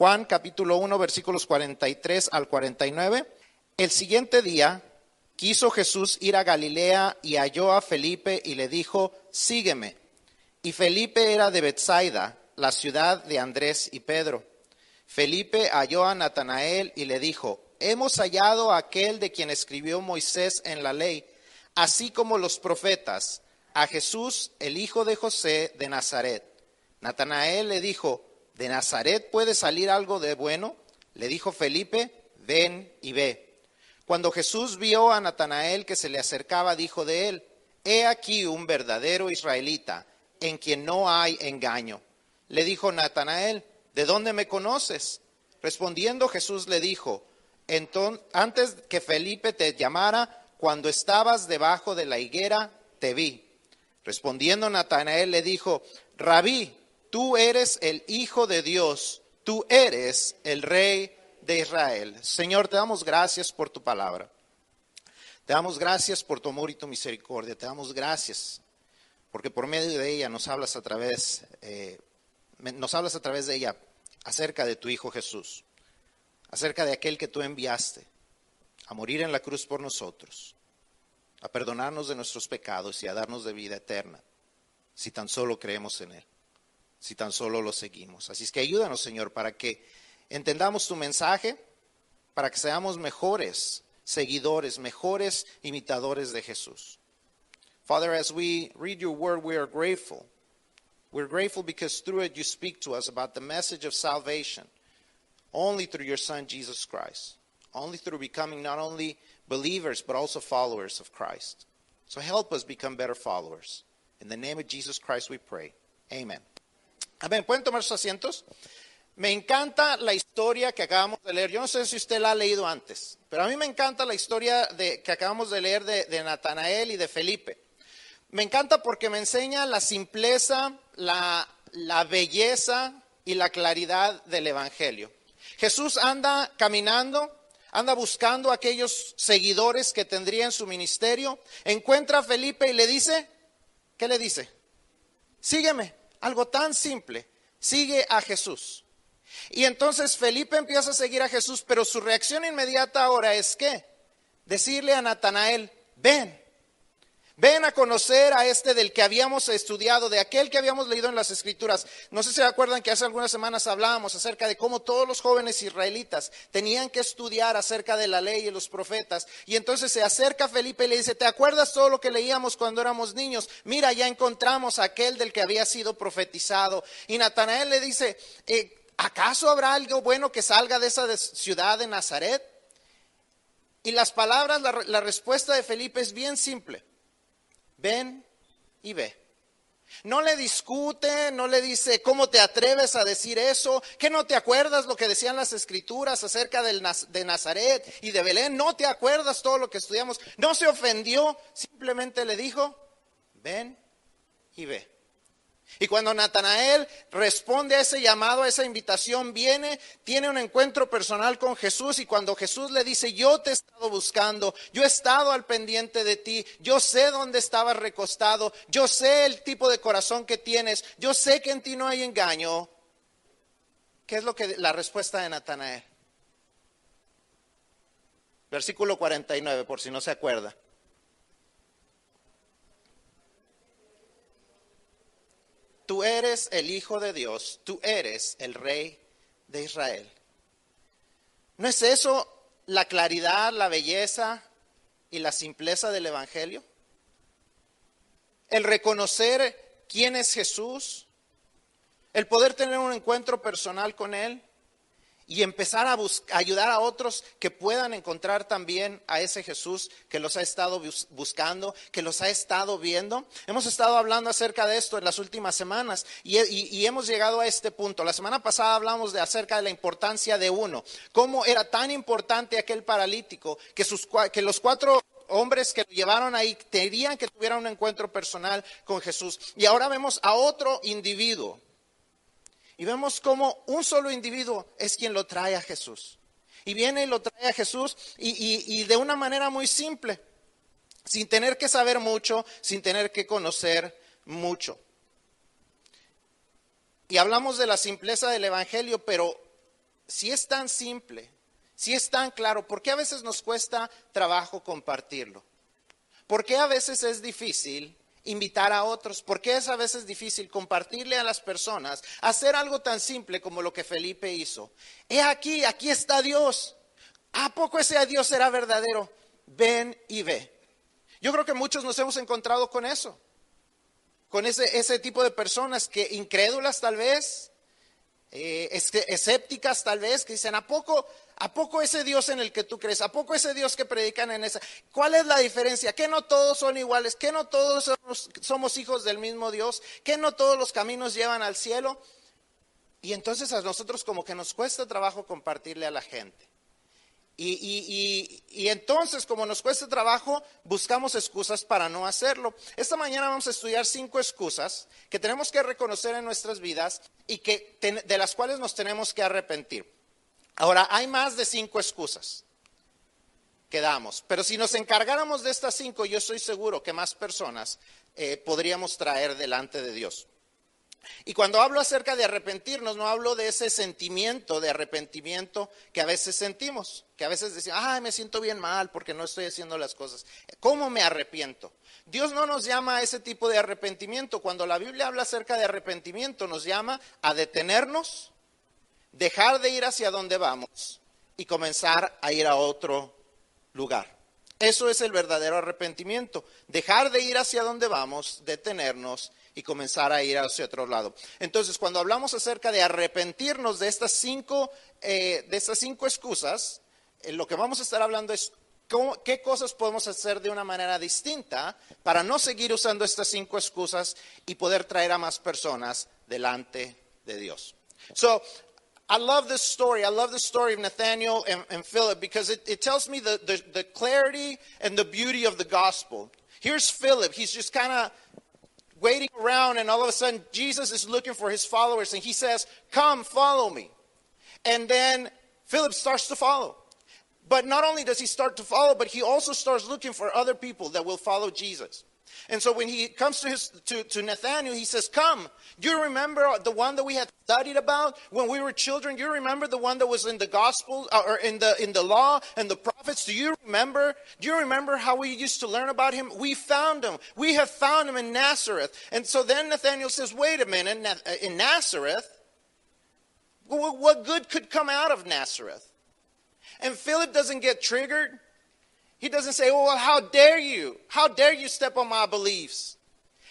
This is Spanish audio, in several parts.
Juan capítulo 1 versículos 43 al 49. El siguiente día quiso Jesús ir a Galilea y halló a Felipe y le dijo, sígueme. Y Felipe era de Bethsaida, la ciudad de Andrés y Pedro. Felipe halló a Natanael y le dijo, hemos hallado a aquel de quien escribió Moisés en la ley, así como los profetas, a Jesús, el hijo de José de Nazaret. Natanael le dijo, ¿de Nazaret puede salir algo de bueno? Le dijo Felipe, ven y ve. Cuando Jesús vio a Natanael que se le acercaba, dijo de él, he aquí un verdadero israelita, en quien no hay engaño. Le dijo Natanael, ¿de dónde me conoces? Respondiendo Jesús le dijo, antes que Felipe te llamara, cuando estabas debajo de la higuera, te vi. Respondiendo Natanael le dijo, Rabí, tú eres el Hijo de Dios, tú eres el Rey de Israel. Señor, te damos gracias por tu palabra. Te damos gracias por tu amor y tu misericordia. Te damos gracias porque por medio de ella nos hablas a través, eh, nos hablas a través de ella acerca de tu Hijo Jesús acerca de aquel que tú enviaste a morir en la cruz por nosotros, a perdonarnos de nuestros pecados y a darnos de vida eterna, si tan solo creemos en Él, si tan solo lo seguimos. Así es que ayúdanos, Señor, para que entendamos tu mensaje, para que seamos mejores seguidores, mejores imitadores de Jesús. Father, as we read your word, we are grateful. We're grateful because through it you speak to us about the message of salvation. only through your Son, Jesus Christ. Only through becoming not only believers, but also followers of Christ. So help us become better followers. In the name of Jesus Christ we pray. Amen. ¿Pueden tomar sus asientos? Me encanta la historia que acabamos de leer. Yo no sé si usted la ha leído antes, pero a mí me encanta la historia de, que acabamos de leer de, de Natanael y de Felipe. Me encanta porque me enseña la simpleza, la, la belleza y la claridad del Evangelio. Jesús anda caminando, anda buscando a aquellos seguidores que tendría en su ministerio, encuentra a Felipe y le dice, ¿qué le dice? Sígueme, algo tan simple, sigue a Jesús. Y entonces Felipe empieza a seguir a Jesús, pero su reacción inmediata ahora es que decirle a Natanael, ven, Ven a conocer a este del que habíamos estudiado, de aquel que habíamos leído en las escrituras. No sé si se acuerdan que hace algunas semanas hablábamos acerca de cómo todos los jóvenes israelitas tenían que estudiar acerca de la ley y los profetas. Y entonces se acerca Felipe y le dice, ¿te acuerdas todo lo que leíamos cuando éramos niños? Mira, ya encontramos a aquel del que había sido profetizado. Y Natanael le dice, eh, ¿acaso habrá algo bueno que salga de esa ciudad de Nazaret? Y las palabras, la respuesta de Felipe es bien simple ven y ve. No le discute, no le dice, ¿cómo te atreves a decir eso? ¿Que no te acuerdas lo que decían las escrituras acerca de Nazaret y de Belén? ¿No te acuerdas todo lo que estudiamos? No se ofendió, simplemente le dijo, ven y ve. Y cuando Natanael responde a ese llamado, a esa invitación, viene, tiene un encuentro personal con Jesús y cuando Jesús le dice, yo te he estado buscando, yo he estado al pendiente de ti, yo sé dónde estabas recostado, yo sé el tipo de corazón que tienes, yo sé que en ti no hay engaño. ¿Qué es lo que la respuesta de Natanael? Versículo 49, por si no se acuerda. Tú eres el Hijo de Dios, tú eres el Rey de Israel. ¿No es eso la claridad, la belleza y la simpleza del Evangelio? El reconocer quién es Jesús, el poder tener un encuentro personal con Él, y empezar a, ayudar a otros que puedan encontrar también a ese Jesús que los ha estado buscando, que los ha estado viendo. Hemos estado hablando acerca de esto en las últimas semanas y, hemos llegado a este punto. La semana pasada hablamos de acerca de la importancia de uno, cómo era tan importante aquel paralítico que, sus, que los cuatro hombres que lo llevaron ahí querían que tuviera un encuentro personal con Jesús. Y ahora vemos a otro individuo y vemos cómo un solo individuo es quien lo trae a Jesús. Y viene y lo trae a Jesús y, de una manera muy simple, sin tener que saber mucho, sin tener que conocer mucho. Y hablamos de la simpleza del Evangelio, pero si es tan simple, si es tan claro, ¿por qué a veces nos cuesta trabajo compartirlo? ¿Por qué a veces es difícil invitar a otros? ¿Por qué es a veces difícil compartirle a las personas, hacer algo tan simple como lo que Felipe hizo? He aquí, aquí está Dios. ¿A poco ese Dios será verdadero? Ven y ve. Yo creo que muchos nos hemos encontrado con eso, con ese, ese tipo de personas que incrédulas tal vez, eh, escépticas tal vez, que dicen, ¿a poco, ¿a poco ese Dios en el que tú crees? ¿A poco ese Dios que predican en esa? ¿Cuál es la diferencia? ¿Que no todos son iguales? ¿Que no todos somos, somos hijos del mismo Dios? ¿Que no todos los caminos llevan al cielo? Y entonces a nosotros como que nos cuesta trabajo compartirle a la gente. Y, entonces, como nos cuesta trabajo, buscamos excusas para no hacerlo. Esta mañana vamos a estudiar cinco excusas que tenemos que reconocer en nuestras vidas y que, de las cuales nos tenemos que arrepentir. Ahora, hay más de cinco excusas que damos, pero si nos encargáramos de estas cinco, yo estoy seguro que más personas eh, podríamos traer delante de Dios. Y cuando hablo acerca de arrepentirnos, no hablo de ese sentimiento de arrepentimiento que a veces sentimos, que a veces decimos, ay, me siento bien mal porque no estoy haciendo las cosas. ¿Cómo me arrepiento? Dios no nos llama a ese tipo de arrepentimiento. Cuando la Biblia habla acerca de arrepentimiento, nos llama a detenernos, dejar de ir hacia donde vamos y comenzar a ir a otro lugar. Eso es el verdadero arrepentimiento, dejar de ir hacia donde vamos, detenernos y comenzar a ir hacia otro lado. Entonces, cuando hablamos acerca de arrepentirnos de estas cinco, eh, de estas cinco excusas, eh, lo que vamos a estar hablando es qué cosas podemos hacer de una manera distinta para no seguir usando estas cinco excusas y poder traer a más personas delante de Dios. So, I love this story. I love the story of Nathaniel and, Philip because it, tells me the, the clarity and the beauty of the gospel. Here's Philip. He's just kind of waiting around, and all of a sudden, Jesus is looking for his followers, and he says, Come, follow me. And then Philip starts to follow. But not only does he start to follow, but he also starts looking for other people that will follow Jesus. And so when he comes to, his, to, to Nathaniel, he says, Come. You remember the one that we had studied about when we were children? You remember the one that was in the gospel uh, or in the, in the law and the prophets? Do you remember? Do you remember how we used to learn about him? We found him. We have found him in Nazareth. And so then Nathaniel says, Wait a minute, in Nazareth? What good could come out of Nazareth? And Philip doesn't get triggered. He doesn't say, well, how dare you? How dare you step on my beliefs?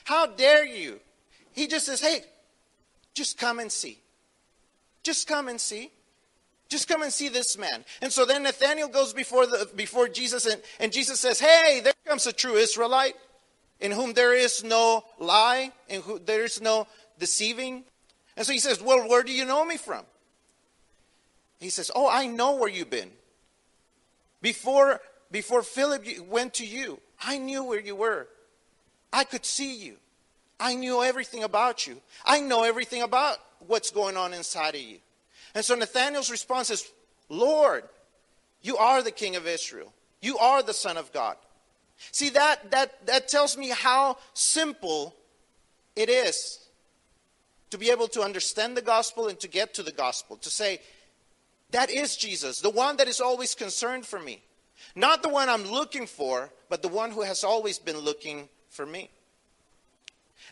How dare you? He just says, Hey, just come and see. Just come and see. Just come and see this man. And so then Nathaniel goes before, the, before Jesus, and, and Jesus says, Hey, there comes a true Israelite in whom there is no lie, in whom there is no deceiving. And so he says, Well, where do you know me from? He says, Oh, I know where you've been. Before before Philip went to you, I knew where you were. I could see you. I knew everything about you. I know everything about what's going on inside of you. And so Nathanael's response is, Lord, you are the King of Israel. You are the Son of God. See, that, that, that tells me how simple it is to be able to understand the gospel and to get to the gospel. To say, that is Jesus, the one that is always concerned for me. Not the one I'm looking for, but the one who has always been looking for me.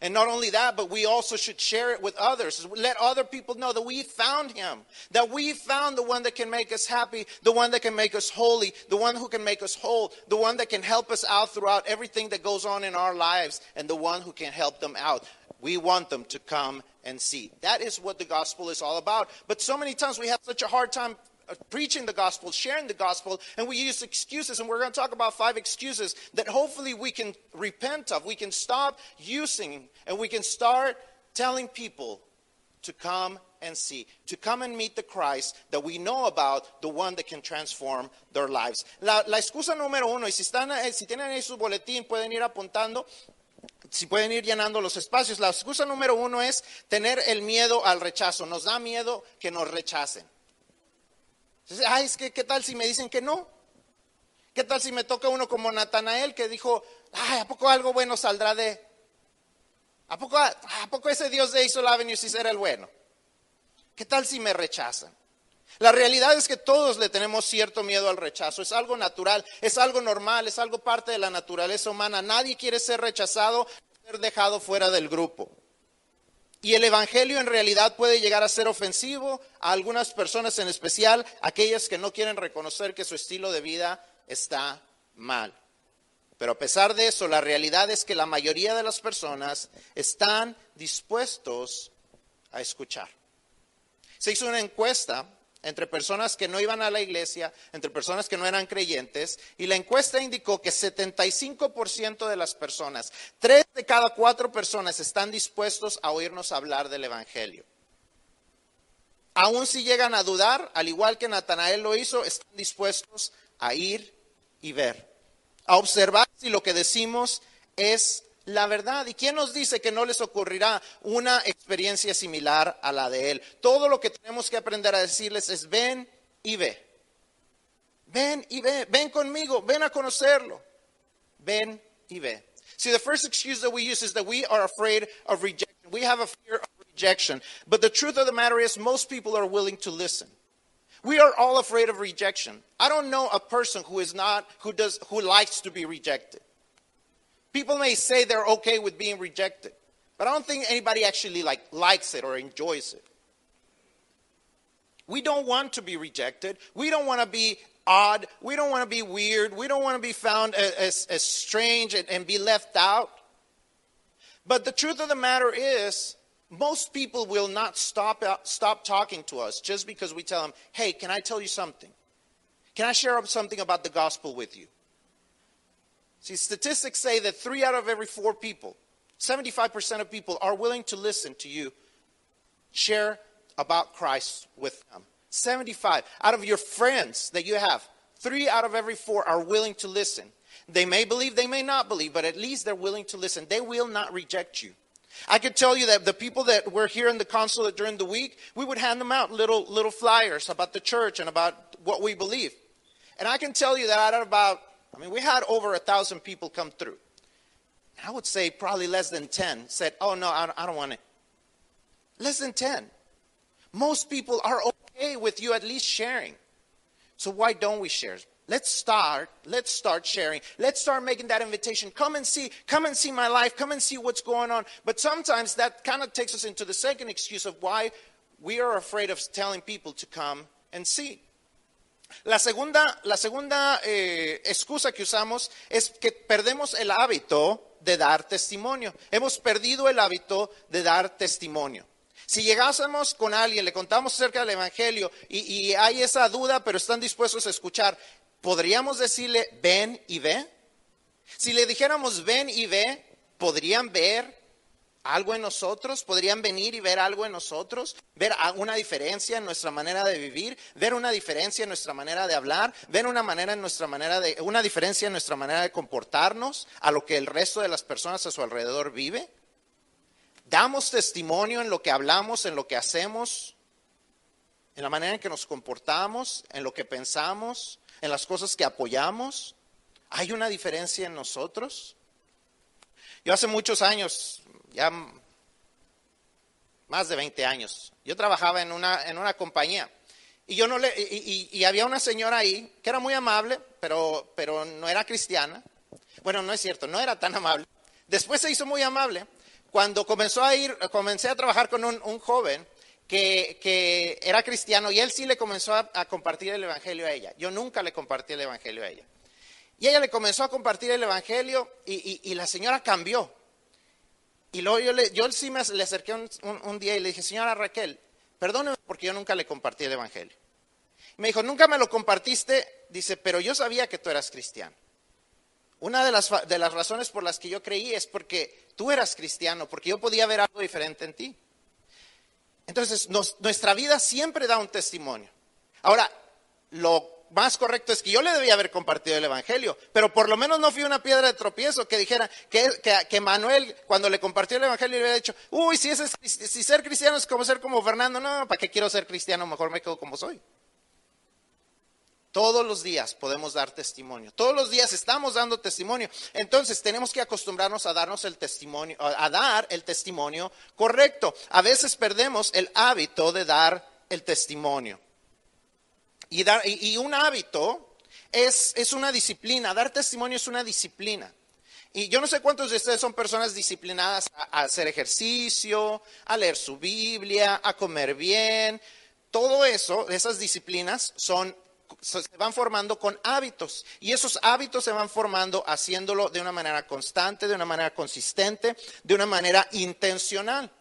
And not only that, but we also should share it with others. Let other people know that we found him, that we found the one that can make us happy, the one that can make us holy, the one who can make us whole, the one that can help us out throughout everything that goes on in our lives, and the one who can help them out. We want them to come and see. That is what the gospel is all about. But so many times we have such a hard time preaching the gospel, sharing the gospel, and we use excuses. And we're going to talk about five excuses that hopefully we can repent of. We can stop using, and we can start telling people to come and see, to come and meet the Christ that we know about, the one that can transform their lives. La, la excusa número uno, y si, están, eh, si tienen ahí su boletín, pueden ir apuntando. Si pueden ir llenando los espacios. La excusa número uno es tener el miedo al rechazo. Nos da miedo que nos rechacen. Ay, es que, ¿qué tal si me dicen que no? ¿Qué tal si me toca uno como Natanael que dijo, ay, ¿a poco algo bueno saldrá de... ¿A poco, ¿A poco ese Dios de Isol Avenue sí será el bueno? ¿Qué tal si me rechazan? La realidad es que todos le tenemos cierto miedo al rechazo. Es algo natural, es algo normal, es algo parte de la naturaleza humana. Nadie quiere ser rechazado, ser dejado fuera del grupo. Y el Evangelio en realidad puede llegar a ser ofensivo a algunas personas, en especial aquellas que no quieren reconocer que su estilo de vida está mal. Pero a pesar de eso, la realidad es que la mayoría de las personas están dispuestos a escuchar. Se hizo una encuesta entre personas que no iban a la iglesia, entre personas que no eran creyentes, y la encuesta indicó que 75% de las personas, tres de cada cuatro personas están dispuestos a oírnos hablar del Evangelio. Aún si llegan a dudar, al igual que Natanael lo hizo, están dispuestos a ir y ver a observar si lo que decimos es la verdad. ¿Y quién nos dice que no les ocurrirá una experiencia similar a la de él? Todo lo que tenemos que aprender a decirles es ven y ve. Ven y ve, ven conmigo, ven a conocerlo. Ven y ve. See, the first excuse that we use is that we are afraid of rejection. We have a fear of rejection. But the truth of the matter is, most people are willing to listen. We are all afraid of rejection. I don't know a person who is not who does who likes to be rejected. People may say they're okay with being rejected, but I don't think anybody actually like likes it or enjoys it. We don't want to be rejected. We don't want to be odd. We don't want to be weird. We don't want to be found as, as strange and, and be left out. But the truth of the matter is, most people will not stop, stop talking to us just because we tell them, hey, can I tell you something? Can I share something about the gospel with you? See, statistics say that three out of every four people, 75% of people, are willing to listen to you share about Christ with them. 75. Out of your friends that you have, three out of every four are willing to listen. They may believe, they may not believe, but at least they're willing to listen. They will not reject you. I could tell you that the people that were here in the consulate during the week, we would hand them out little little flyers about the church and about what we believe. And I can tell you that out of about, I mean, we had over a thousand people come through. I would say probably less than 10 said, oh no, I don't, want it. Less than 10. Most people are okay with you at least sharing. So why don't we share? Let's start. Let's start sharing. Let's start making that invitation. Come and see. Come and see my life. Come and see what's going on. But sometimes that kind of takes us into the second excuse of why we are afraid of telling people to come and see. La segunda, la segunda eh, excusa que usamos es que perdemos el hábito de dar testimonio. Hemos perdido el hábito de dar testimonio. Si llegásemos con alguien, le contamos acerca del Evangelio y, y, hay esa duda, pero están dispuestos a escuchar, ¿podríamos decirle ven y ve? Si le dijéramos ven y ve, ¿podrían ver algo en nosotros? ¿Podrían venir y ver algo en nosotros? ¿Ver una diferencia en nuestra manera de vivir? ¿Ver una diferencia en nuestra manera de hablar? ¿Ver una, manera en nuestra manera de, una diferencia en nuestra manera de comportarnos a lo que el resto de las personas a su alrededor vive? ¿Damos testimonio en lo que hablamos, en lo que hacemos, en la manera en que nos comportamos, en lo que pensamos, en las cosas que apoyamos? ¿Hay una diferencia en nosotros? Yo hace muchos años, ya más de 20 años, yo trabajaba en una, en una compañía y, yo no le, y, y, había una señora ahí que era muy amable, pero, pero no era cristiana. Bueno, no es cierto, no era tan amable. Después se hizo muy amable cuando comenzó a ir, comencé a trabajar con un, un joven que, que, era cristiano y él sí le comenzó a, a compartir el Evangelio a ella. Yo nunca le compartí el Evangelio a ella. Y ella le comenzó a compartir el Evangelio y, y, y la señora cambió. Y luego yo, le, yo sí me le acerqué un, un, día y le dije, señora Raquel, perdóneme porque yo nunca le compartí el Evangelio. Me dijo, nunca me lo compartiste, dice, pero yo sabía que tú eras cristiano. Una de las, de las razones por las que yo creí es porque tú eras cristiano, porque yo podía ver algo diferente en ti. Entonces, nuestra vida siempre da un testimonio. Ahora, lo más correcto es que yo le debía haber compartido el Evangelio, pero por lo menos no fui una piedra de tropiezo que dijera que, que, Manuel, cuando le compartió el Evangelio, le hubiera dicho, uy, si, ese, si ser cristiano es como ser como Fernando, no, ¿para qué quiero ser cristiano? Mejor me quedo como soy. Todos los días podemos dar testimonio. Todos los días estamos dando testimonio. Entonces tenemos que acostumbrarnos a darnos el testimonio, a dar el testimonio correcto. A veces perdemos el hábito de dar el testimonio. Y, dar, y, un hábito es, es una disciplina, dar testimonio es una disciplina. Y yo no sé cuántos de ustedes son personas disciplinadas a, a hacer ejercicio, a leer su Biblia, a comer bien. Todo eso, esas disciplinas son se van formando con hábitos y esos hábitos se van formando haciéndolo de una manera constante, de una manera consistente, de una manera intencional.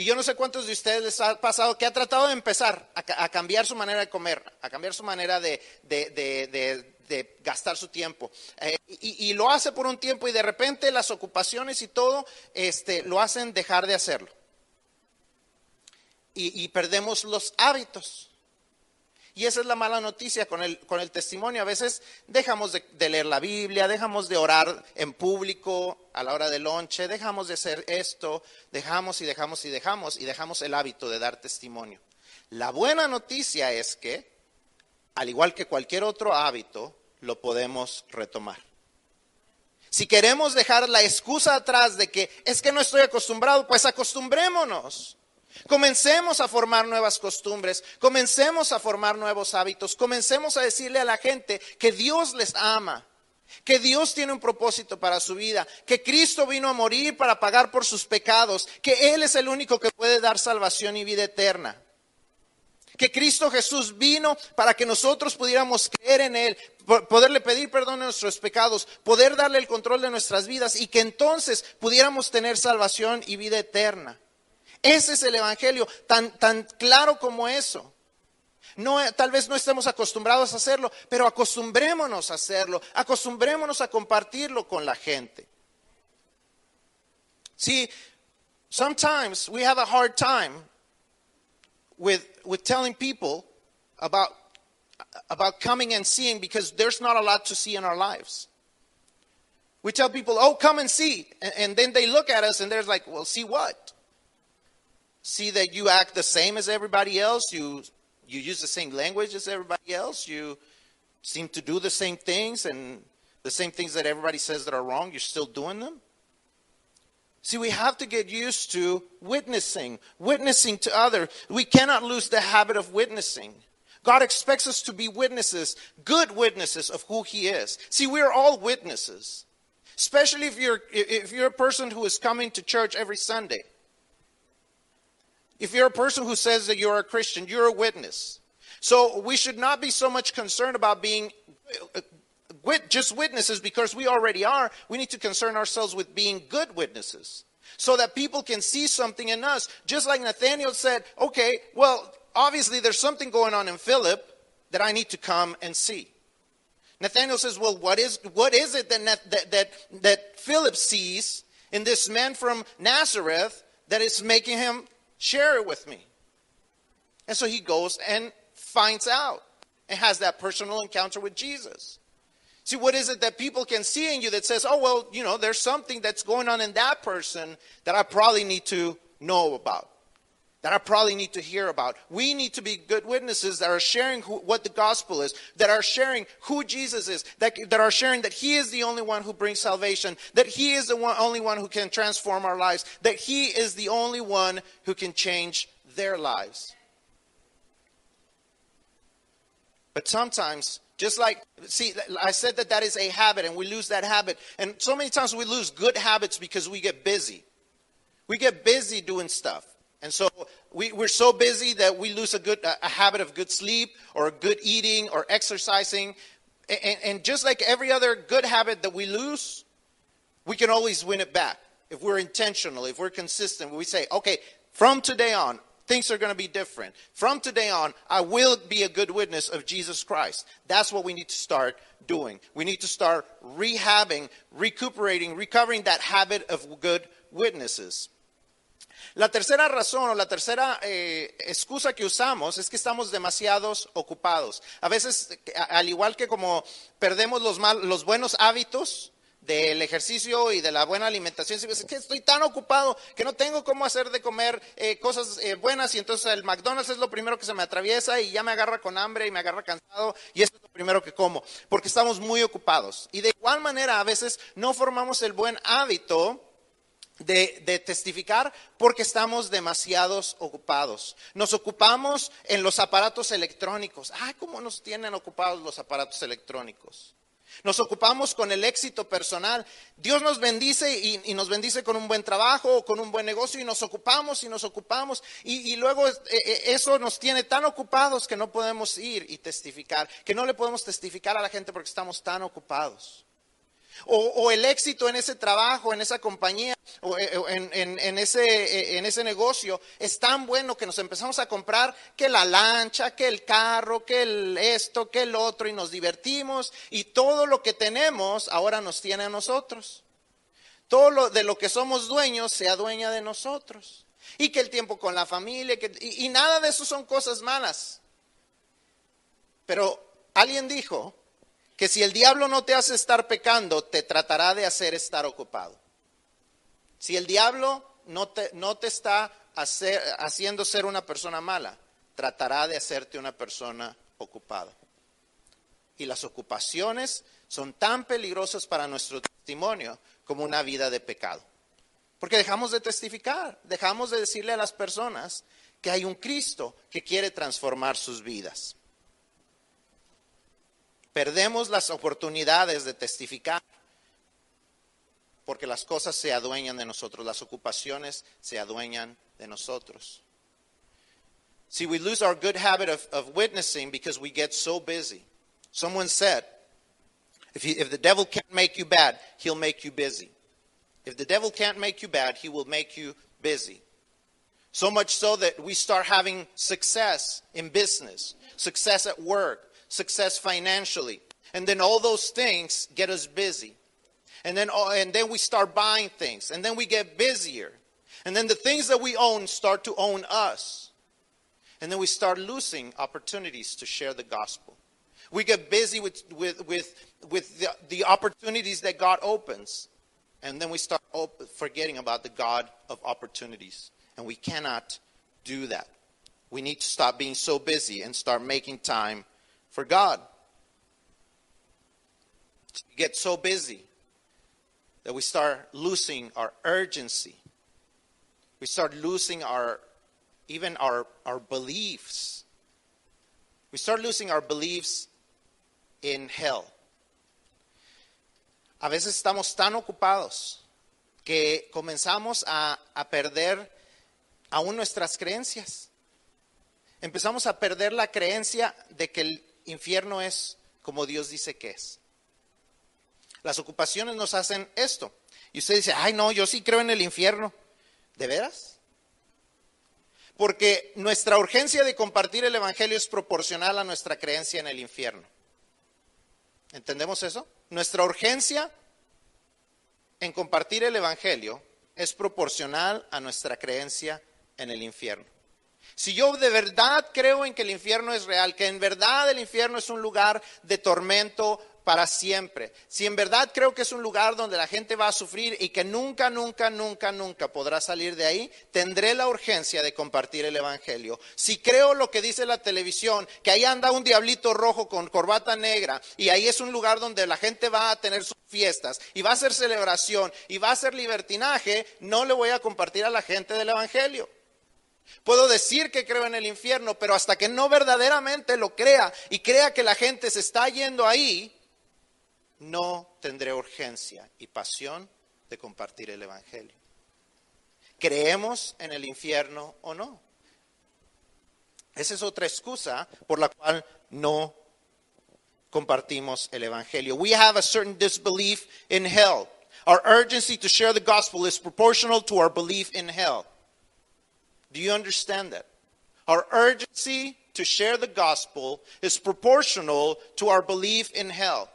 Y yo no sé cuántos de ustedes les ha pasado que ha tratado de empezar a, cambiar su manera de comer, a cambiar su manera de, gastar su tiempo. Eh, y, lo hace por un tiempo y de repente las ocupaciones y todo este, lo hacen dejar de hacerlo. Y perdemos los hábitos. Y esa es la mala noticia con el, con el testimonio. A veces dejamos de, leer la Biblia, dejamos de orar en público a la hora del lonche, dejamos de hacer esto, dejamos y dejamos y dejamos y dejamos el hábito de dar testimonio. La buena noticia es que, al igual que cualquier otro hábito, lo podemos retomar. Si queremos dejar la excusa atrás de que es que no estoy acostumbrado, pues acostumbrémonos. Comencemos a formar nuevas costumbres, comencemos a formar nuevos hábitos, comencemos a decirle a la gente que Dios les ama, que Dios tiene un propósito para su vida, que Cristo vino a morir para pagar por sus pecados, que Él es el único que puede dar salvación y vida eterna. Que Cristo Jesús vino para que nosotros pudiéramos creer en Él, poderle pedir perdón de nuestros pecados, poder darle el control de nuestras vidas y que entonces pudiéramos tener salvación y vida eterna. Ese es el Evangelio, tan, tan claro como eso. No, tal vez no estemos acostumbrados a hacerlo, pero acostumbrémonos a hacerlo, acostumbrémonos a compartirlo con la gente. See, sometimes we have a hard time with, with telling people about, about coming and seeing because there's not a lot to see in our lives. We tell people, oh, come and see. And then they look at us and they're like, well, see what? See that you act the same as everybody else. You, you use the same language as everybody else. You seem to do the same things and the same things that everybody says that are wrong, you're still doing them. See, we have to get used to witnessing, witnessing to others. We cannot lose the habit of witnessing. God expects us to be witnesses, good witnesses of who He is. See, we're all witnesses, especially if you're, if you're a person who is coming to church every Sunday. If you're a person who says that you're a Christian, you're a witness. So we should not be so much concerned about being just witnesses because we already are. We need to concern ourselves with being good witnesses so that people can see something in us. Just like Nathaniel said, okay, well, obviously there's something going on in Philip that I need to come and see. Nathaniel says, well, what is, what is it that, that, that, that Philip sees in this man from Nazareth that is making him Share it with me. And so he goes and finds out and has that personal encounter with Jesus. See, what is it that people can see in you that says, oh, well, you know, there's something that's going on in that person that I probably need to know about? That I probably need to hear about. We need to be good witnesses that are sharing who, what the gospel is, that are sharing who Jesus is, that, that are sharing that He is the only one who brings salvation, that He is the one, only one who can transform our lives, that He is the only one who can change their lives. But sometimes, just like, see, I said that that is a habit and we lose that habit. And so many times we lose good habits because we get busy. We get busy doing stuff. And so we, we're so busy that we lose a good a habit of good sleep or good eating or exercising. And, and just like every other good habit that we lose, we can always win it back if we're intentional, if we're consistent. We say, okay, from today on, things are going to be different. From today on, I will be a good witness of Jesus Christ. That's what we need to start doing. We need to start rehabbing, recuperating, recovering that habit of good witnesses. La tercera razón o la tercera eh, excusa que usamos es que estamos demasiados ocupados. A veces, al igual que como perdemos los, mal, los buenos hábitos del ejercicio y de la buena alimentación, es que estoy tan ocupado que no tengo cómo hacer de comer eh, cosas eh, buenas y entonces el McDonald's es lo primero que se me atraviesa y ya me agarra con hambre y me agarra cansado y eso es lo primero que como, porque estamos muy ocupados. Y de igual manera a veces no formamos el buen hábito de, testificar porque estamos demasiados ocupados. Nos ocupamos en los aparatos electrónicos. Ay, ¿cómo nos tienen ocupados los aparatos electrónicos? Nos ocupamos con el éxito personal. Dios nos bendice y, y, nos bendice con un buen trabajo o con un buen negocio y nos ocupamos y nos ocupamos. Y, y luego eh, eh, eso nos tiene tan ocupados que no podemos ir y testificar, que no le podemos testificar a la gente porque estamos tan ocupados. O, el éxito en ese trabajo, en esa compañía, o eh, eh, en ese negocio es tan bueno que nos empezamos a comprar que la lancha, que el carro, que el esto, que el otro, y nos divertimos, y todo lo que tenemos ahora nos tiene a nosotros. Todo lo de lo que somos dueños se adueña de nosotros. Y que el tiempo con la familia, y nada de eso son cosas malas. Pero alguien dijo, que si el diablo no te hace estar pecando, te tratará de hacer estar ocupado. Si el diablo no te, no te está haciendo ser una persona mala, tratará de hacerte una persona ocupada. Y las ocupaciones son tan peligrosas para nuestro testimonio como una vida de pecado. Porque dejamos de testificar, dejamos de decirle a las personas que hay un Cristo que quiere transformar sus vidas. Perdemos las oportunidades de testificar porque las cosas se adueñan de nosotros, las ocupaciones se adueñan de nosotros. See, we lose our good habit of, of witnessing because we get so busy. Someone said, if, he, if the devil can't make you bad, he'll make you busy. If the devil can't make you bad, he will make you busy. So much so that we start having success in business, success at work, success financially. And then all those things get us busy. And then, and then we start buying things. And then we get busier. And then the things that we own start to own us. And then we start losing opportunities to share the gospel. We get busy with, with, with, with the, the opportunities that God opens. And then we start op- forgetting about the God of opportunities. And we cannot do that. We need to stop being so busy and start making time for God. We get so busy that we start losing our urgency. We start losing our even our, our beliefs. We start losing our beliefs in hell. A veces estamos tan ocupados que comenzamos a, a perder aún nuestras creencias. Empezamos a perder la creencia de que el infierno es como Dios dice que es. Las ocupaciones nos hacen esto. Y usted dice, ay no, yo sí creo en el infierno. ¿De veras? Porque nuestra urgencia de compartir el Evangelio es proporcional a nuestra creencia en el infierno. ¿Entendemos eso? Nuestra urgencia en compartir el Evangelio es proporcional a nuestra creencia en el infierno. Si yo de verdad creo en que el infierno es real, que en verdad el infierno es un lugar de tormento para siempre, si en verdad creo que es un lugar donde la gente va a sufrir y que nunca, nunca, nunca, nunca podrá salir de ahí, tendré la urgencia de compartir el Evangelio. Si creo lo que dice la televisión, que ahí anda un diablito rojo con corbata negra y ahí es un lugar donde la gente va a tener sus fiestas y va a hacer celebración y va a hacer libertinaje, no le voy a compartir a la gente del Evangelio. Puedo decir que creo en el infierno, pero hasta que no verdaderamente lo crea y crea que la gente se está yendo ahí, no tendré urgencia y pasión de compartir el Evangelio. ¿Creemos en el infierno o no? Esa es otra excusa por la cual no compartimos el Evangelio. We have a certain disbelief in hell. Our urgency to share the gospel is proportional to our belief in hell. Do you understand that? Our urgency to share the gospel is proportional to our belief in hell.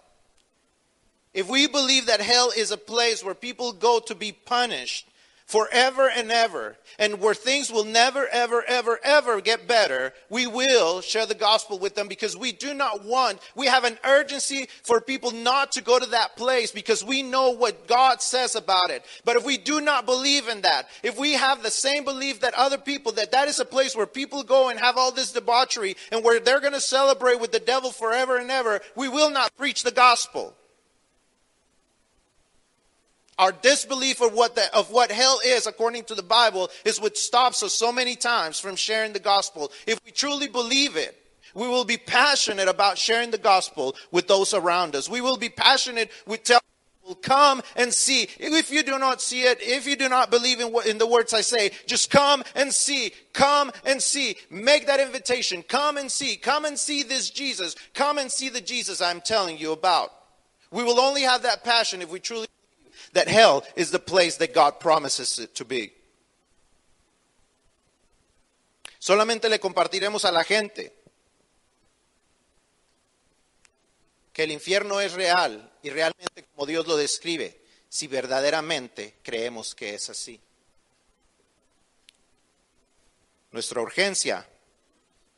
If we believe that hell is a place where people go to be punished forever and ever, and where things will never, ever, ever, ever get better, we will share the gospel with them because we do not want, we have an urgency for people not to go to that place because we know what God says about it. But if we do not believe in that, if we have the same belief that other people, that that is a place where people go and have all this debauchery and where they're going to celebrate with the devil forever and ever, we will not preach the gospel. Our disbelief of what, the, of what hell is, according to the Bible, is what stops us so many times from sharing the gospel. If we truly believe it, we will be passionate about sharing the gospel with those around us. We will be passionate with telling people, come and see. If you do not see it, if you do not believe in, what, in the words I say, just come and see. Come and see. Make that invitation. Come and see. Come and see this Jesus. Come and see the Jesus I'm telling you about. We will only have that passion if we truly that hell is the place that God promises it to be. Solamente le compartiremos a la gente que el infierno es real y realmente como Dios lo describe, si verdaderamente creemos que es así. Nuestra urgencia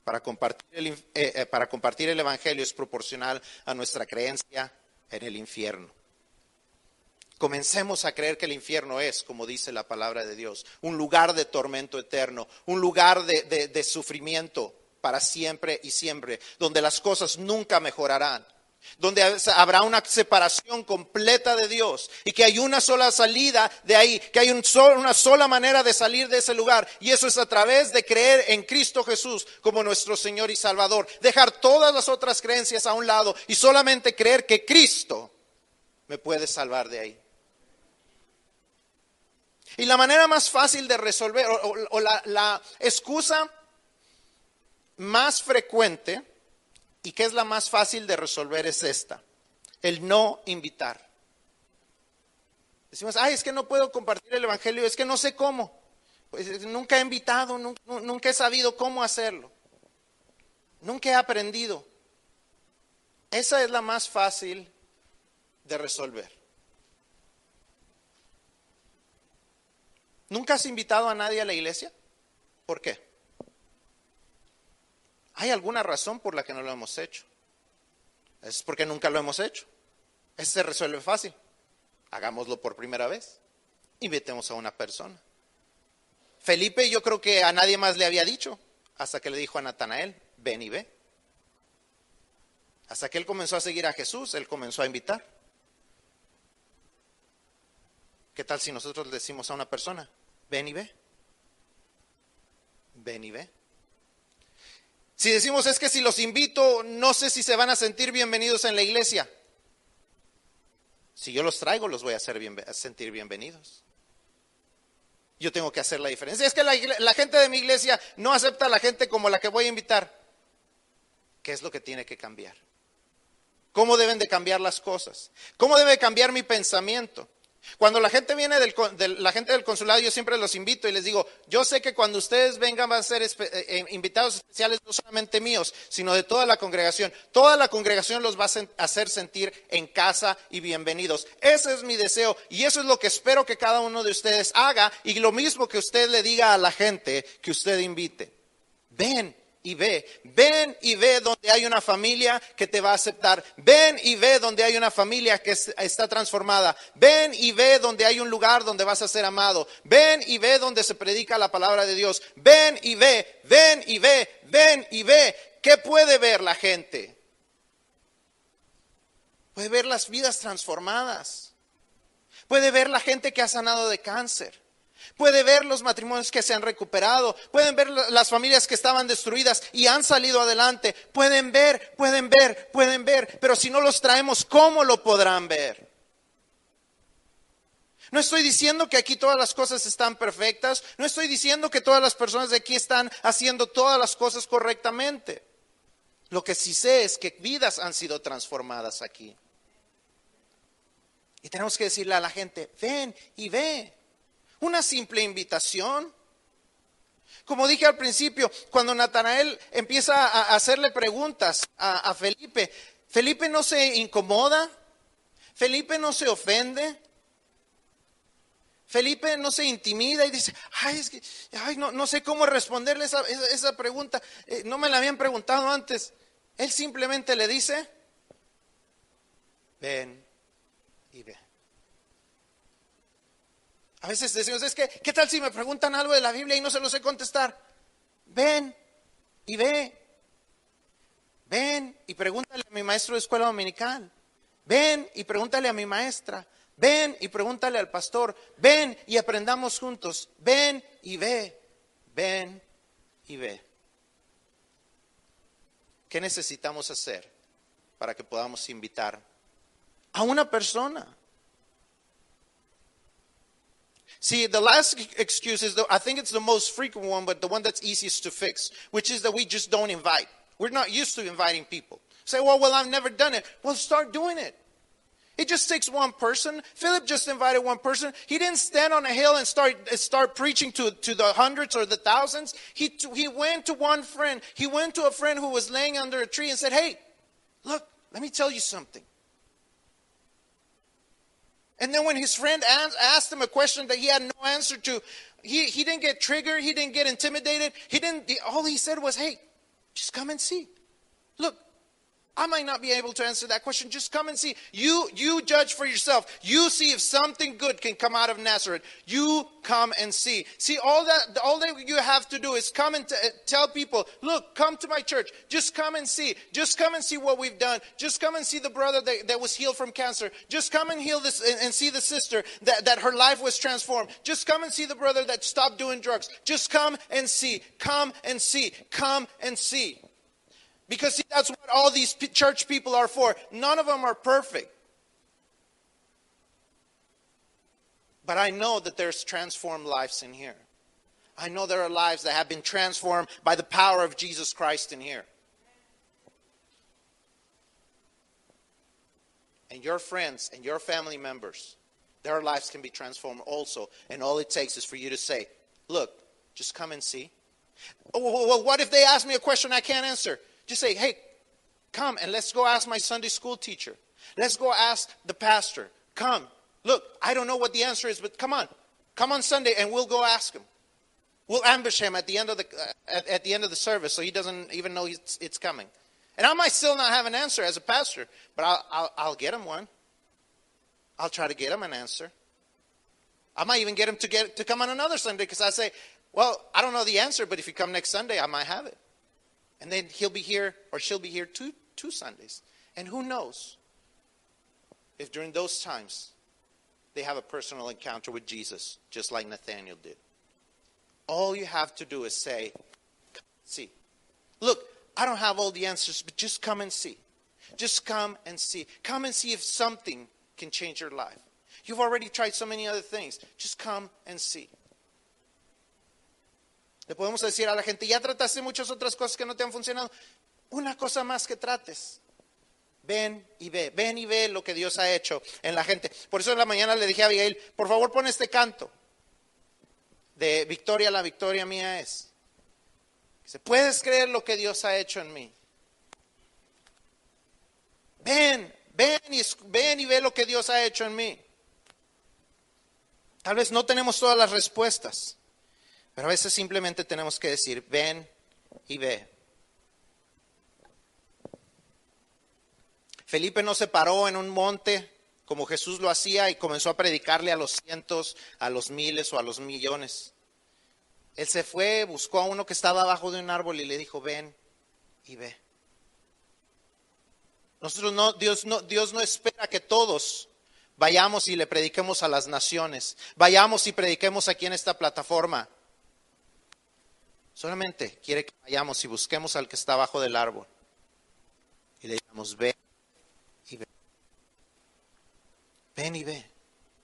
para compartir el, eh, eh, para compartir el Evangelio es proporcional a nuestra creencia en el infierno. Comencemos a creer que el infierno es, como dice la palabra de Dios, un lugar de tormento eterno, un lugar de, sufrimiento para siempre y siempre, donde las cosas nunca mejorarán donde habrá una separación completa de Dios y que hay una sola salida de ahí, que hay un una sola manera de salir de ese lugar y eso es a través de creer en Cristo Jesús como nuestro Señor y Salvador, dejar todas las otras creencias a un lado y solamente creer que Cristo me puede salvar de ahí. Y la manera más fácil de resolver, o, la, excusa más frecuente, y que es la más fácil de resolver es esta, el no invitar. Decimos, ay, es que no puedo compartir el Evangelio, es que no sé cómo. Pues nunca he invitado, nunca he sabido cómo hacerlo. Nunca he aprendido. Esa es la más fácil de resolver. ¿Nunca has invitado a nadie a la iglesia? ¿Por qué? ¿Hay alguna razón por la que no lo hemos hecho? Es porque nunca lo hemos hecho. Eso se resuelve fácil. Hagámoslo por primera vez. Invitemos a una persona. Felipe yo creo que a nadie más le había dicho, hasta que le dijo a Natanael, ven y ve. Hasta que él comenzó a seguir a Jesús, él comenzó a invitar. ¿Qué tal si nosotros le decimos a una persona, ven y ve? Ven y ve. Si decimos es que si los invito, no sé si se van a sentir bienvenidos en la iglesia. Si yo los traigo, los voy a, hacer sentir bienvenidos. Yo tengo que hacer la diferencia. Es que la, la, gente de mi iglesia no acepta a la gente como la que voy a invitar. ¿Qué es lo que tiene que cambiar? ¿Cómo deben de cambiar las cosas? ¿Cómo debe cambiar mi pensamiento? Cuando la gente viene del, la gente del consulado, yo siempre los invito y les digo, yo sé que cuando ustedes vengan van a ser eh, eh, invitados especiales no solamente míos, sino de toda la congregación. Toda la congregación los va a hacer sentir en casa y bienvenidos. Ese es mi deseo y eso es lo que espero que cada uno de ustedes haga y lo mismo que usted le diga a la gente que usted invite. Ven, y ve. Ven y ve donde hay una familia que te va a aceptar. Ven y ve donde hay una familia que está transformada. Ven y ve donde hay un lugar donde vas a ser amado. Ven y ve donde se predica la palabra de Dios. Ven y ve, ven y ve, ven y ve. ¿Qué puede ver la gente? Puede ver las vidas transformadas. Puede ver la gente que ha sanado de cáncer puede ver los matrimonios que se han recuperado, pueden ver las familias que estaban destruidas y han salido adelante, pueden ver, pueden ver, pueden ver, pero si no los traemos, ¿cómo lo podrán ver? No estoy diciendo que aquí todas las cosas están perfectas, no estoy diciendo que todas las personas de aquí están haciendo todas las cosas correctamente. Lo que sí sé es que vidas han sido transformadas aquí. Y tenemos que decirle a la gente, ven y ve. Una simple invitación. Como dije al principio, cuando Natanael empieza a hacerle preguntas a, Felipe, Felipe no se incomoda, Felipe no se ofende, Felipe no se intimida y dice, ay, ay, no, sé cómo responderle esa, pregunta, eh, no me la habían preguntado antes. Él simplemente le dice, ven y ven. A veces decimos, es que, ¿qué tal si me preguntan algo de la Biblia y no se lo sé contestar? Ven y ve. Ven y pregúntale a mi maestro de escuela dominical. Ven y pregúntale a mi maestra. Ven y pregúntale al pastor. Ven y aprendamos juntos. Ven y ve. Ven y ve. ¿Qué necesitamos hacer para que podamos invitar a una persona? See, the last excuse is, the, I think it's the most frequent one, but the one that's easiest to fix, which is that we just don't invite. We're not used to inviting people. Say, well, well, I've never done it. Well, start doing it. It just takes one person. Philip just invited one person. He didn't stand on a hill and start, start preaching to, to the hundreds or the thousands. He, he went to one friend. He went to a friend who was laying under a tree and said, Hey, look, let me tell you something. And then when his friend asked him a question that he had no answer to, he, he didn't get triggered. He didn't get intimidated. He didn't, all he said was, hey, just come and see. Look, I might not be able to answer that question. Just come and see. You, you judge for yourself. You see if something good can come out of Nazareth. You come and see. See, all that, all that you have to do is come and t- uh, tell people, look, come to my church. Just come and see. Just come and see what we've done. Just come and see the brother that, that was healed from cancer. Just come and heal this and, and see the sister that, that her life was transformed. Just come and see the brother that stopped doing drugs. Just come and see. Come and see. Come and see. Because see, that's what all these church people are for. None of them are perfect. But I know that there's transformed lives in here. I know there are lives that have been transformed by the power of Jesus Christ in here. And your friends and your family members, their lives can be transformed also. And all it takes is for you to say, Look, just come and see. Oh, well, what if they ask me a question I can't answer? Just say, hey, come and let's go ask my Sunday school teacher. Let's go ask the pastor. Come. Look, I don't know what the answer is, but come on. Come on Sunday and we'll go ask him. We'll ambush him at the end of the, uh, at, at, the, end of the service so he doesn't even know it's, it's, coming. And I might still not have an answer as a pastor, but I'll, I'll, I'll get him one. I'll try to get him an answer. I might even get him to, get, to come on another Sunday because I say, well, I don't know the answer, but if you come next Sunday, I might have it. And then he'll be here or she'll be here two, two Sundays. And who knows if during those times they have a personal encounter with Jesus, just like Nathaniel did. All you have to do is say, see. Look, I don't have all the answers, but just come and see. Just come and see. Come and see if something can change your life. You've already tried so many other things. Just come and see. Le podemos decir a la gente, ya trataste muchas otras cosas que no te han funcionado. Una cosa más que trates. Ven y ve, ven y ve lo que Dios ha hecho en la gente. Por eso en la mañana le dije a Abigail, por favor pon este canto de Victoria, la victoria mía es. Dice, ¿puedes creer lo que Dios ha hecho en mí? Ven, ven y, ven y ve lo que Dios ha hecho en mí. Tal vez no tenemos todas las respuestas. Pero a veces simplemente tenemos que decir, ven y ve. Felipe no se paró en un monte como Jesús lo hacía y comenzó a predicarle a los cientos, a los miles o a los millones. Él se fue, buscó a uno que estaba abajo de un árbol y le dijo, ven y ve. Nosotros no, Dios no, Dios no espera que todos vayamos y le prediquemos a las naciones, vayamos y prediquemos aquí en esta plataforma. Solamente quiere que vayamos y busquemos al que está abajo del árbol. Y le digamos, ven y ve. Ven y ve.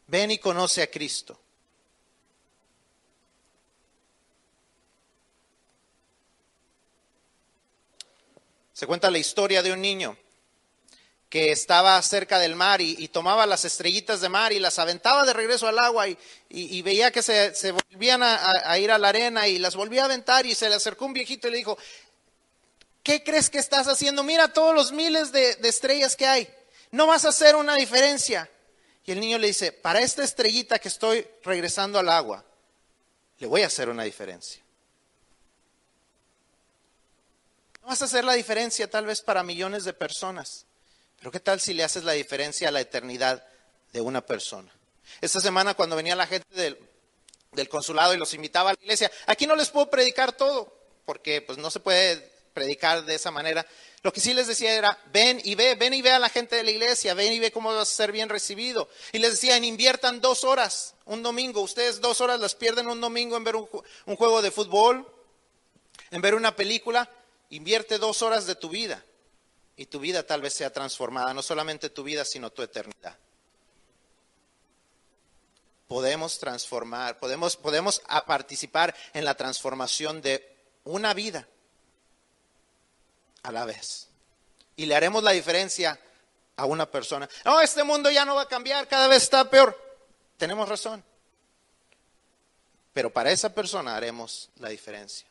Ven y conoce a Cristo. Se cuenta la historia de un niño que estaba cerca del mar y, tomaba las estrellitas de mar y las aventaba de regreso al agua y, veía que se, volvían a, ir a la arena y las volvía a aventar y se le acercó un viejito y le dijo, ¿qué crees que estás haciendo? Mira todos los miles de, de estrellas que hay, no vas a hacer una diferencia. Y el niño le dice, para esta estrellita que estoy regresando al agua, le voy a hacer una diferencia. No vas a hacer la diferencia tal vez para millones de personas pero ¿qué tal si le haces la diferencia a la eternidad de una persona? Esta semana cuando venía la gente del, consulado y los invitaba a la iglesia, aquí no les puedo predicar todo, porque pues no se puede predicar de esa manera. Lo que sí les decía era, ven y ve, ven y ve a la gente de la iglesia, ven y ve cómo vas a ser bien recibido. Y les decía, inviertan dos horas un domingo. Ustedes dos horas las pierden un domingo en ver un juego de fútbol, en ver una película. Invierte dos horas de tu vida y tu vida tal vez sea transformada, no solamente tu vida, sino tu eternidad. Podemos transformar, podemos, podemos participar en la transformación de una vida a la vez. Y le haremos la diferencia a una persona. No, este mundo ya no va a cambiar, cada vez está peor. Tenemos razón. Pero para esa persona haremos la diferencia.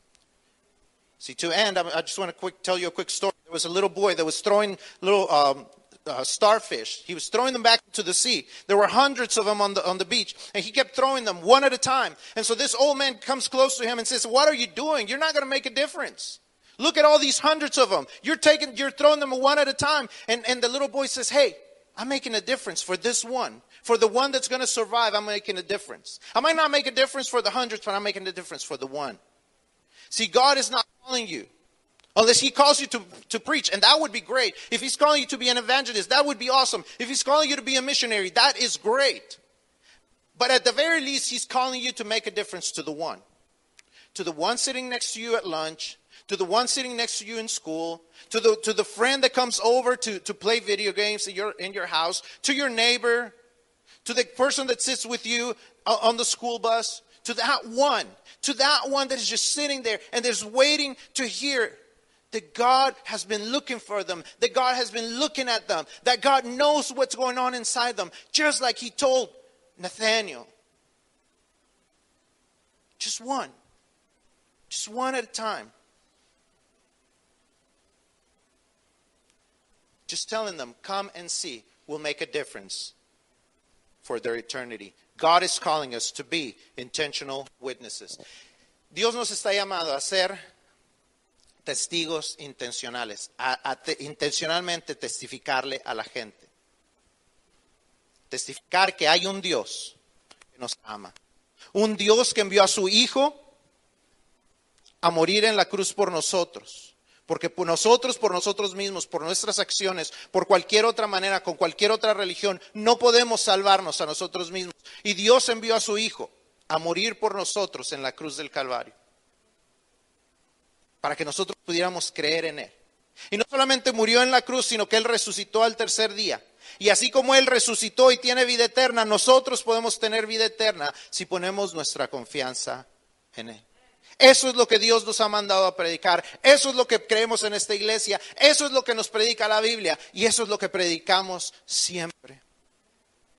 See, to end, I just want to quick, tell you a quick story. There was a little boy that was throwing little um, uh, starfish. He was throwing them back into the sea. There were hundreds of them on the, on the beach, and he kept throwing them one at a time. And so this old man comes close to him and says, What are you doing? You're not going to make a difference. Look at all these hundreds of them. You're taking, you're throwing them one at a time. And, and the little boy says, Hey, I'm making a difference for this one. For the one that's going to survive, I'm making a difference. I might not make a difference for the hundreds, but I'm making a difference for the one. See, God is not calling you unless He calls you to, to preach, and that would be great. If He's calling you to be an evangelist, that would be awesome. If He's calling you to be a missionary, that is great. But at the very least, He's calling you to make a difference to the one. To the one sitting next to you at lunch, to the one sitting next to you in school, to the, to the friend that comes over to, to play video games in your, in your house, to your neighbor, to the person that sits with you uh, on the school bus, to that one, to that one that is just sitting there and is waiting to hear that God has been looking for them, that God has been looking at them, that God knows what's going on inside them, just like He told Nathaniel. Just one, just one at a time. Just telling them, come and see, will make a difference for their eternity. God is calling us to be intentional witnesses. Dios nos está llamando a ser testigos intencionales, a, a te, intencionalmente testificarle a la gente. Testificar que hay un Dios que nos ama. Un Dios que envió a su Hijo a morir en la cruz por nosotros. Porque por nosotros, por nosotros mismos, por nuestras acciones, por cualquier otra manera, con cualquier otra religión, no podemos salvarnos a nosotros mismos. Y Dios envió a su Hijo a morir por nosotros en la cruz del Calvario. Para que nosotros pudiéramos creer en Él. Y no solamente murió en la cruz, sino que Él resucitó al tercer día. Y así como Él resucitó y tiene vida eterna, nosotros podemos tener vida eterna si ponemos nuestra confianza en Él. Eso es lo que Dios nos ha mandado a predicar. Eso es lo que creemos en esta iglesia. Eso es lo que nos predica la Biblia. Y eso es lo que predicamos siempre.